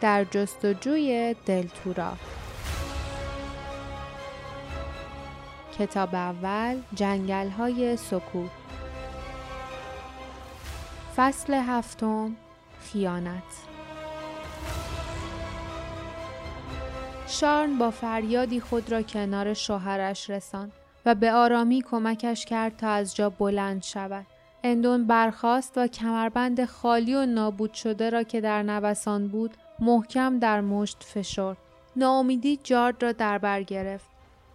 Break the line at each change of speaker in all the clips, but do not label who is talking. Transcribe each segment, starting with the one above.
در جستجوی دلتورا. کتاب اول جنگل های سکوت. فصل هفتم خیانت. شارن با فریادی خود را کنار شوهرش رساند و به آرامی کمکش کرد تا از جا بلند شود. اندون برخاست و کمربند خالی و نابود شده را که در نوسان بود محکم در مشت فشرد. ناامیدی جارد را در بر گرفت.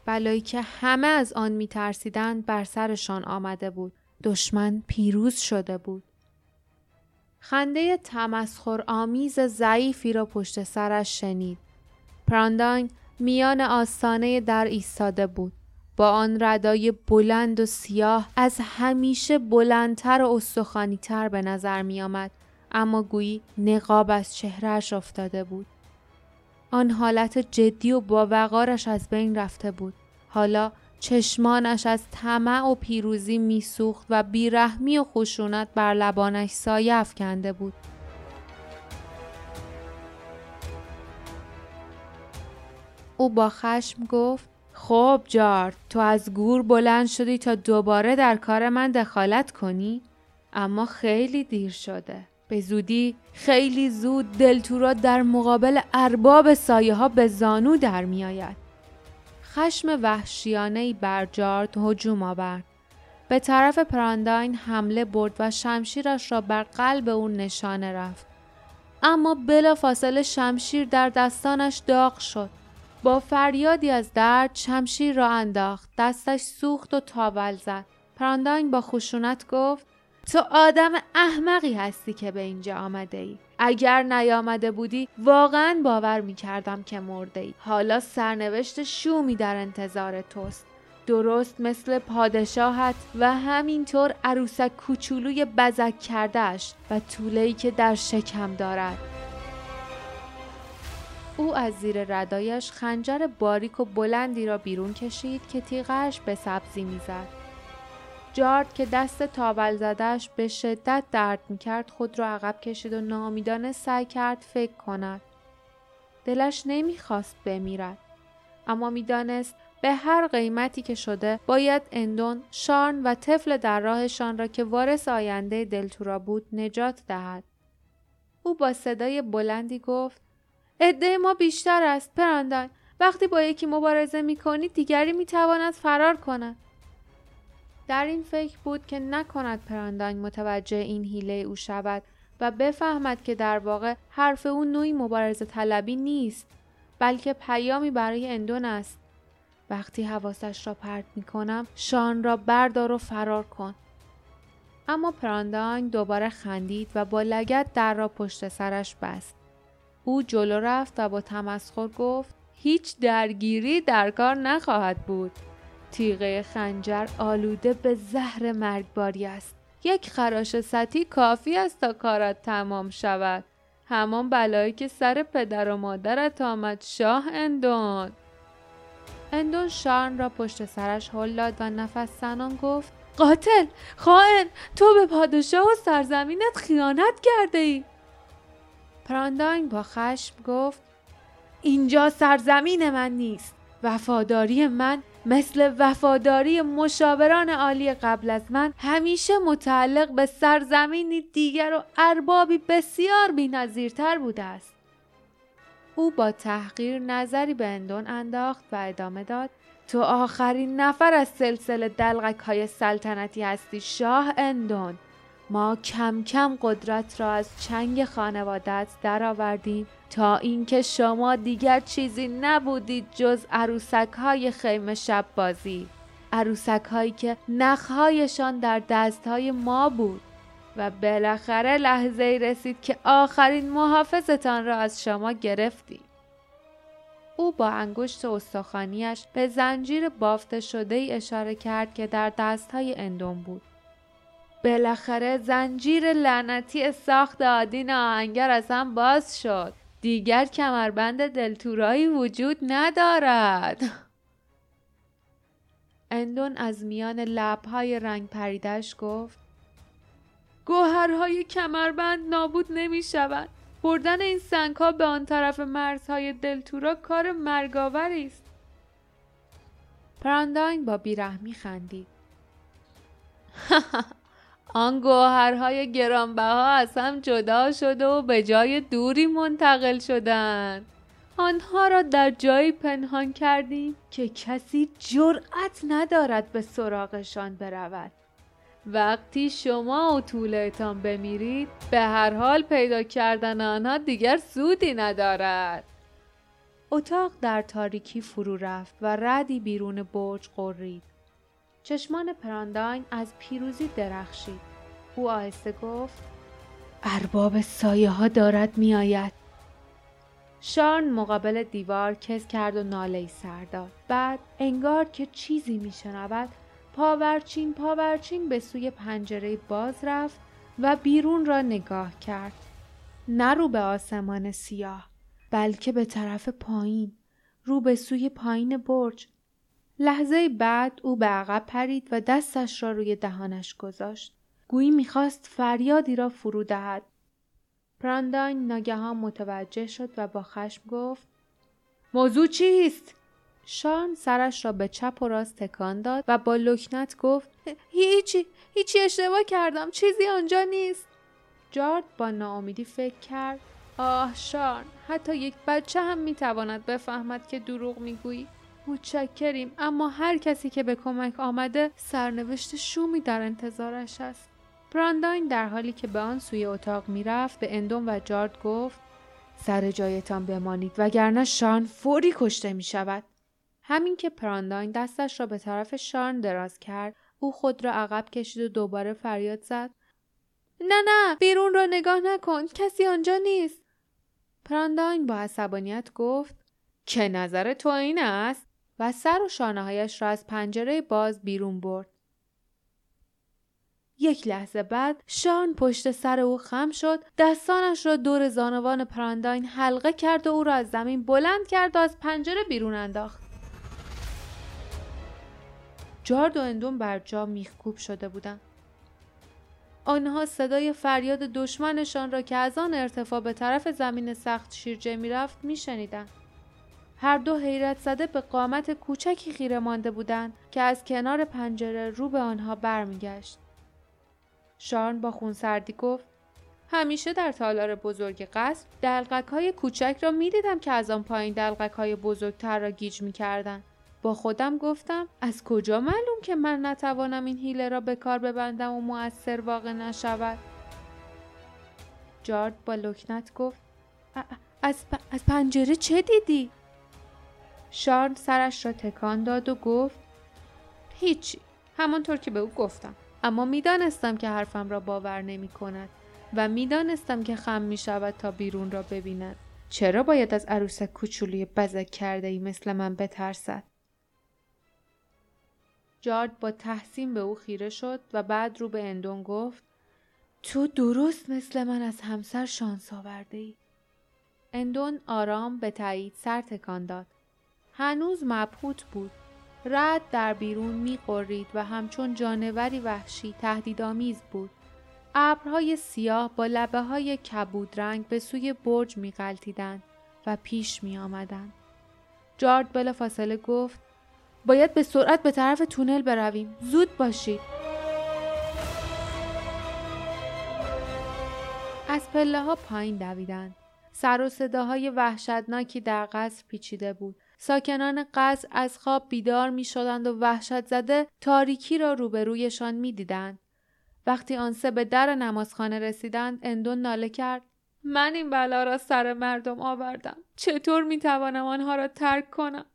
بلایی که همه از آن میترسیدند بر سرشان آمده بود. دشمن پیروز شده بود. خنده تمسخر آمیز ضعیفی را پشت سرش شنید. پرانداین میان آستانه در ایستاده بود. با آن ردای بلند و سیاه از همیشه بلندتر و استخوانیتر به نظر می آمد. اما گویی نقاب از چهرهش افتاده بود. آن حالت جدی و با وقارش از بین رفته بود. حالا چشمانش از طمع و پیروزی میسوخت و بیرحمی و خشونت بر لبانش سایه افکنده بود. او با خشم گفت خب جارد تو از گور بلند شدی تا دوباره در کار من دخالت کنی؟ اما خیلی دیر شده. به زودی خیلی زود دلتورا در مقابل ارباب سایه ها به زانو در می آید. خشم وحشیانه بر جارد هجوم آورد. به طرف پرانداین حمله برد و شمشیرش را بر قلب او نشانه رفت. اما بلا فاصله شمشیر در دستانش داغ شد. با فریادی از درد شمشیر را انداخت دستش سوخت و تاول زد پرانداین با خشونت گفت تو آدم احمقی هستی که به اینجا آمده ای. اگر نیامده بودی واقعا باور می کردم که مرده ای. حالا سرنوشت شومی در انتظار توست. درست مثل پادشاهت و همینطور عروسک کوچولوی بزک کردهش و طولهی که در شکم دارد. او از زیر ردایش خنجر باریک و بلندی را بیرون کشید که تیغش به سبزی می‌زد. جارد که دست تابل زدش به شدت درد می‌کرد خود را عقب کشید و نامیدانه سعی کرد فکر کند. دلش نمی‌خواست بمیرد. اما می‌دانست به هر قیمتی که شده باید اندون، شارن و طفل در راهشان را که وارث آینده دلتورا بود نجات دهد. او با صدای بلندی گفت عده ما بیشتر است پراندان وقتی با یکی مبارزه می کنید دیگری می تواند فرار کند در این فکر بود که نکند پراندان متوجه این حیله او شود و بفهمد که در واقع حرف او نوعی مبارزه طلبی نیست بلکه پیامی برای اندون است. وقتی حواسش را پرت می کنم شان را بردار و فرار کن. اما پرانداین دوباره خندید و با لگت در را پشت سرش بست. او جلو رفت و با تمسخر گفت هیچ درگیری در کار نخواهد بود. تیغه خنجر آلوده به زهر مرگباری است. یک خراش سطی کافی است تا کارت تمام شود. همان بلایی که سر پدر و مادرت آمد شاه اندون. اندون شارن را پشت سرش هل داد و نفس سنان گفت قاتل خائن تو به پادشاه و سرزمینت خیانت کرده ای. پرانداین با خشم گفت اینجا سرزمین من نیست. وفاداری من مثل وفاداری مشاوران عالی قبل از من همیشه متعلق به سرزمینی دیگر و اربابی بسیار بینظیرتر بوده است. او با تحقیر نظری به اندون انداخت و ادامه داد تو آخرین نفر از سلسله دلغک های سلطنتی هستی شاه اندون. ما کم کم قدرت را از چنگ خانوادت درآوردیم تا اینکه شما دیگر چیزی نبودید جز عروسک های خیمه شب بازی. عروسک هایی که نخهایشان در دست های ما بود و بالاخره لحظه رسید که آخرین محافظتان را از شما گرفتیم. او با انگشت استخوانیش به زنجیر بافته شده ای اشاره کرد که در دست های اندون بود. بالاخره زنجیر لعنتی ساخت آدین آهنگر از هم باز شد. دیگر کمربند دلتورایی وجود ندارد. اندون از میان لبهای رنگ پریدش گفت گوهرهای کمربند نابود نمی شود بردن این سنگها به آن طرف مرزهای دلتورا کار مرگاوری است. پرانداین با بیرحمی خندید. آن گوهرهای گرانبها از هم جدا شده و به جای دوری منتقل شدند. آنها را در جایی پنهان کردیم که کسی جرأت ندارد به سراغشان برود. وقتی شما و طولتان بمیرید به هر حال پیدا کردن آنها دیگر سودی ندارد. اتاق در تاریکی فرو رفت و ردی بیرون برج قرید. چشمان پرانداین از پیروزی درخشید او آهسته گفت ارباب سایه ها دارد می آید. شارن مقابل دیوار کس کرد و ناله سر داد. بعد انگار که چیزی می شنود پاورچین پاورچین به سوی پنجره باز رفت و بیرون را نگاه کرد. نه رو به آسمان سیاه بلکه به طرف پایین رو به سوی پایین برج لحظه بعد او به عقب پرید و دستش را روی دهانش گذاشت. گویی می‌خواست فریادی را فرو دهد. پرانداین ناگهان متوجه شد و با خشم گفت موضوع چیست؟ شان سرش را به چپ و راست تکان داد و با لکنت گفت هیچی هیچی اشتباه کردم چیزی آنجا نیست. جارد با ناامیدی فکر کرد آه شارن حتی یک بچه هم می‌تواند بفهمد که دروغ می‌گویی. متشکریم. اما هر کسی که به کمک آمده سرنوشت شومی در انتظارش است. برانداین در حالی که به آن سوی اتاق می‌رفت به اندون و جارد گفت سر جایتان بمانید وگرنه شان فوری کشته می شود. همین که پرانداین دستش را به طرف شان دراز کرد او خود را عقب کشید و دوباره فریاد زد. نه نه بیرون را نگاه نکن کسی آنجا نیست. پرانداین با عصبانیت گفت که نظر تو این است؟ و سر و شانه هایش را از پنجره باز بیرون برد. یک لحظه بعد شان پشت سر او خم شد دستانش را دور زانوان پرانداین حلقه کرد و او را از زمین بلند کرد و از پنجره بیرون انداخت. جارد و اندون بر جا میخکوب شده بودند. آنها صدای فریاد دشمنشان را که از آن ارتفاع به طرف زمین سخت شیرجه می‌رفت میشنیدند. هر دو حیرت زده به قامت کوچکی خیره مانده بودند که از کنار پنجره رو به آنها برمیگشت شارن با خونسردی گفت همیشه در تالار بزرگ قصر دلقک های کوچک را می دیدم که از آن پایین دلقک های بزرگتر را گیج می کردن. با خودم گفتم از کجا معلوم که من نتوانم این حیله را به کار ببندم و مؤثر واقع نشود جارد با لکنت گفت از, از پنجره چه دیدی؟ شارن سرش را تکان داد و گفت هیچی همانطور که به او گفتم اما می‌دانستم که حرفم را باور نمی کند و می‌دانستم که خم می شود تا بیرون را ببیند. چرا باید از عروسک کوچولوی بزک کرده ای مثل من بترسد؟ جارد با تحسین به او خیره شد و بعد رو به اندون گفت تو درست مثل من از همسر شانس آورده ای. اندون آرام به تایید سر تکان داد. هنوز مبهوت بود رد در بیرون می قرید و همچون جانوری وحشی تهدیدآمیز بود. ابرهای سیاه با لبه های کبود رنگ به سوی برج می غلطیدند و پیش می. جارد بلا فاصله گفت باید به سرعت به طرف تونل برویم. زود باشید. از پله ها پایین دویدند. سر و صداهای وحشتناکی در قصر پیچیده بود. ساکنان قصر از خواب بیدار می شدند و وحشت زده تاریکی را روبرویشان می دیدند. وقتی آن سه به در نمازخانه رسیدند اندون ناله کرد من این بلا را سر مردم آوردم. چطور می توانم آنها را ترک کنم؟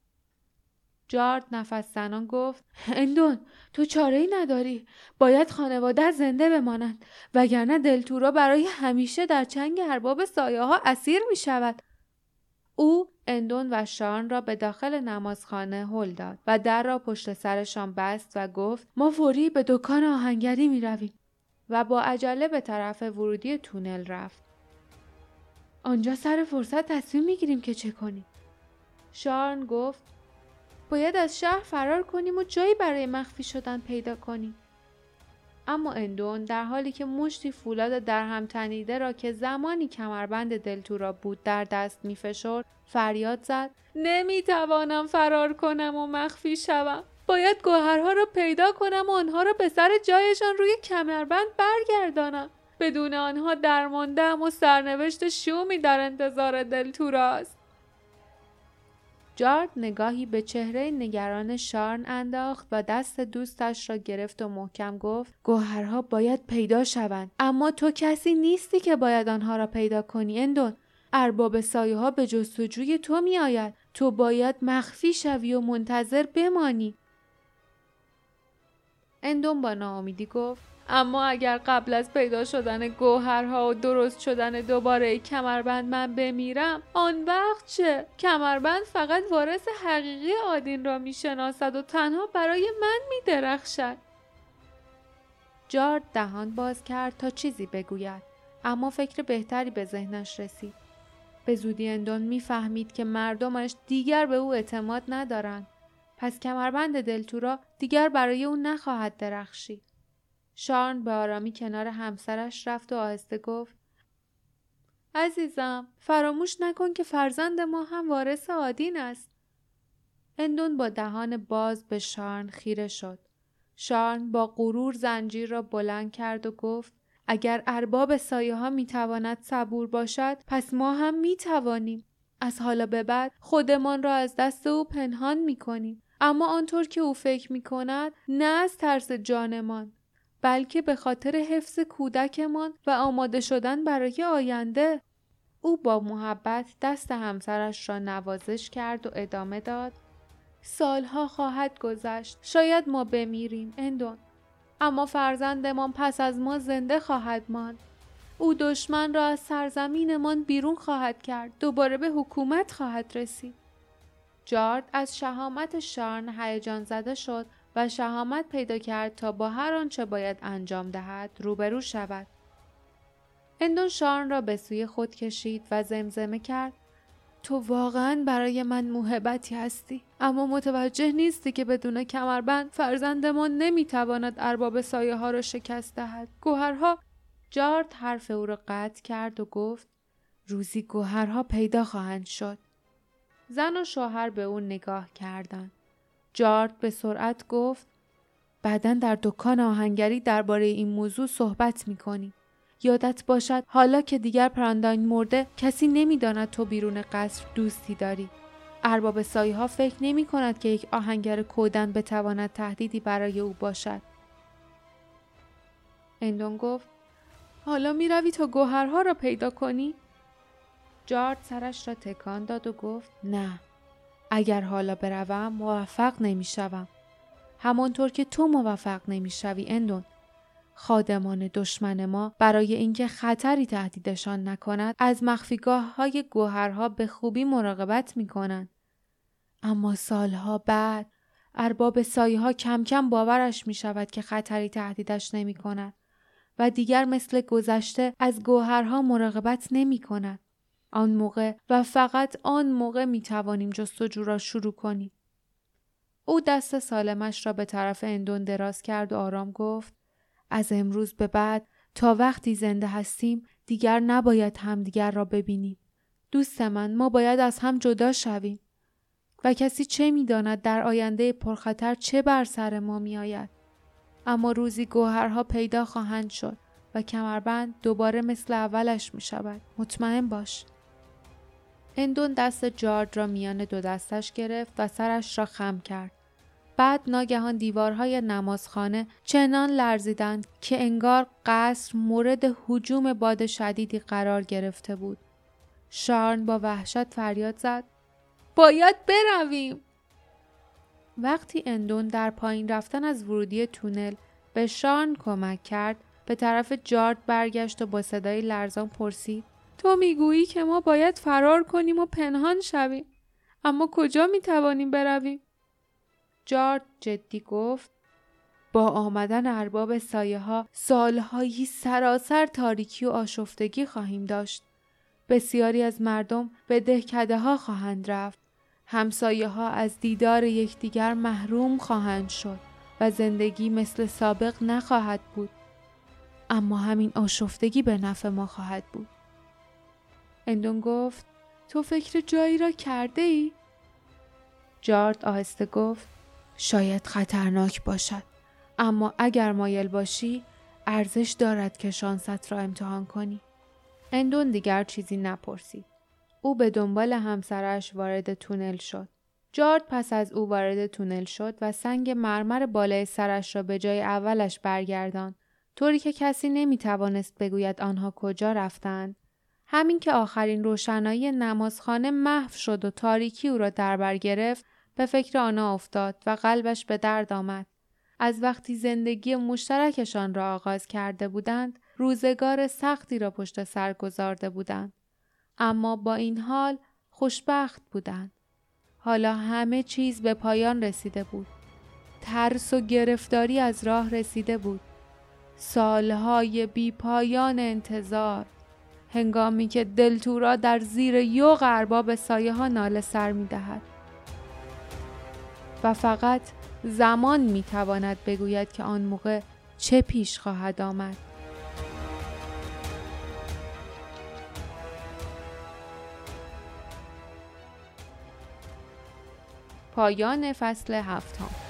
جارد نفس زنان گفت اندون تو چاره ای نداری. باید خانواده زنده بمانند وگرنه دلتورا برای همیشه در چنگ ارباب سایه ها اسیر می شود او اندون و شان را به داخل نمازخانه هل داد و در را پشت سرشان بست و گفت ما فوری به دکان آهنگری می رویم و با عجله به طرف ورودی تونل رفت. آنجا سر فرصت تصمیم می گیریم که چه کنیم. شارن گفت باید از شهر فرار کنیم و جایی برای مخفی شدن پیدا کنیم. اما اندون در حالی که مشتی فولاد در هم تنیده را که زمانی کمربند دلتورا بود در دست می فشرد فریاد زد. نمی‌توانم فرار کنم و مخفی شوم. باید گوهرها را پیدا کنم و آنها را به سر جایشان روی کمربند برگردانم. بدون آنها درماندم و سرنوشت شومی در انتظار دلتوراست جارد نگاهی به چهره نگران شارن انداخت و دست دوستش را گرفت و محکم گفت گوهرها باید پیدا شوند اما تو کسی نیستی که باید آنها را پیدا کنی اندون. ارباب سایه ها به جستجوی تو می آید تو باید مخفی شوی و منتظر بمانی. اندون با ناامیدی گفت اما اگر قبل از پیدا شدن گوهرها و درست شدن دوباره کمربند من بمیرم آن وقت چه؟ کمربند فقط وارث حقیقی آدین را می‌شناسد و تنها برای من میدرخشد. جارد دهان باز کرد تا چیزی بگوید اما فکر بهتری به ذهنش رسید. به زودی اندون می‌فهمید که مردمش دیگر به او اعتماد ندارند. پس کمربند دلتورا دیگر برای او نخواهد درخشید. شارن به آرامی کنار همسرش رفت و آهسته گفت عزیزم فراموش نکن که فرزند ما هم وارث آدین است اندون با دهان باز به شارن خیره شد شارن با غرور زنجیر را بلند کرد و گفت اگر ارباب سایه ها می تواند صبور باشد پس ما هم می توانیم. از حالا به بعد خودمان را از دست او پنهان می کنیم. اما آنطور که او فکر می کند نه از ترس جانمان بلکه به خاطر حفظ کودکمان و آماده شدن برای آینده او با محبت دست همسرش را نوازش کرد و ادامه داد. سالها خواهد گذشت. شاید ما بمیریم اندون. اما فرزندمان پس از ما زنده خواهد ماند. او دشمن را از سرزمینمان بیرون خواهد کرد. دوباره به حکومت خواهد رسید. جارد از شهامت شارن هیجان زده شد. و شهامت پیدا کرد تا با هر آنچه باید انجام دهد روبرو شود. اندون شارن را به سوی خود کشید و زمزمه کرد. تو واقعا برای من محبتی هستی اما متوجه نیستی که بدون کمربند فرزندمان نمی‌تواند ارباب سایه ها را شکست دهد. گوهرها جارد حرف او را قطع کرد و گفت روزی گوهرها پیدا خواهند شد. زن و شوهر به او نگاه کردند. جارد به سرعت گفت بعدا در دکان آهنگری درباره این موضوع صحبت می کنی. یادت باشد حالا که دیگر پرانداین مرده کسی نمی‌داند تو بیرون قصر دوستی داری. ارباب سایه ها فکر نمی کند که یک آهنگر کودن بتواند تهدیدی برای او باشد. اندون گفت حالا می روی تا گوهرها را پیدا کنی؟ جارد سرش را تکان داد و گفت نه اگر حالا بروم موفق نمی‌شوم همانطور که تو موفق نمی‌شوی اندون خادمان دشمن ما برای اینکه خطری تهدیدشان نکند از مخفیگاه های گوهرها به خوبی مراقبت می کنند. اما سالها بعد ارباب سایه ها کم کم باورش می شود که خطری تهدیدش نمی کند و دیگر مثل گذشته از گوهرها مراقبت نمی کند. آن موقع و فقط آن موقع می توانیم جستجو را شروع کنیم. او دست سالمش را به طرف اندون دراز کرد و آرام گفت از امروز به بعد تا وقتی زنده هستیم دیگر نباید همدیگر را ببینیم. دوست من ما باید از هم جدا شویم. و کسی چه می‌داند در آینده پرخطر چه بر سر ما می آید. اما روزی گوهرها پیدا خواهند شد و کمربند دوباره مثل اولش می شود. مطمئن باش. اندون دست جارد را میان دو دستش گرفت و سرش را خم کرد. بعد ناگهان دیوارهای نمازخانه چنان لرزیدند که انگار قصر مورد حجوم باد شدیدی قرار گرفته بود. شارن با وحشت فریاد زد باید برویم وقتی اندون در پایین رفتن از ورودی تونل به شارن کمک کرد به طرف جارد برگشت و با صدای لرزان پرسید تو می‌گویی که ما باید فرار کنیم و پنهان شویم. اما کجا می توانیم برویم؟ جارد جدی گفت با آمدن ارباب سایه ها سالهایی سراسر تاریکی و آشفتگی خواهیم داشت. بسیاری از مردم به دهکده ها خواهند رفت. همسایه ها از دیدار یکدیگر محروم خواهند شد و زندگی مثل سابق نخواهد بود. اما همین آشفتگی به نفع ما خواهد بود. اندون گفت تو فکر جایی را کرده ای؟ جارد آهسته گفت شاید خطرناک باشد اما اگر مایل باشی ارزش دارد که شانست را امتحان کنی. اندون دیگر چیزی نپرسید. او به دنبال همسرش وارد تونل شد. جارد پس از او وارد تونل شد و سنگ مرمر بالای سرش را به جای اولش برگردان طوری که کسی نمی توانست بگوید آنها کجا رفتند. همین که آخرین روشنایی نمازخانه محو شد و تاریکی او را در بر گرفت به فکر آنها افتاد و قلبش به درد آمد. از وقتی زندگی مشترکشان را آغاز کرده بودند روزگار سختی را پشت سر گذارده بودند. اما با این حال خوشبخت بودند. حالا همه چیز به پایان رسیده بود. ترس و گرفتاری از راه رسیده بود. سالهای بی پایان انتظار. هنگامی که دلتورا در زیر یو ارباب سایه ها ناله سر می دهد. و فقط زمان می تواند بگوید که آن موقع چه پیش خواهد آمد. پایان فصل هفتم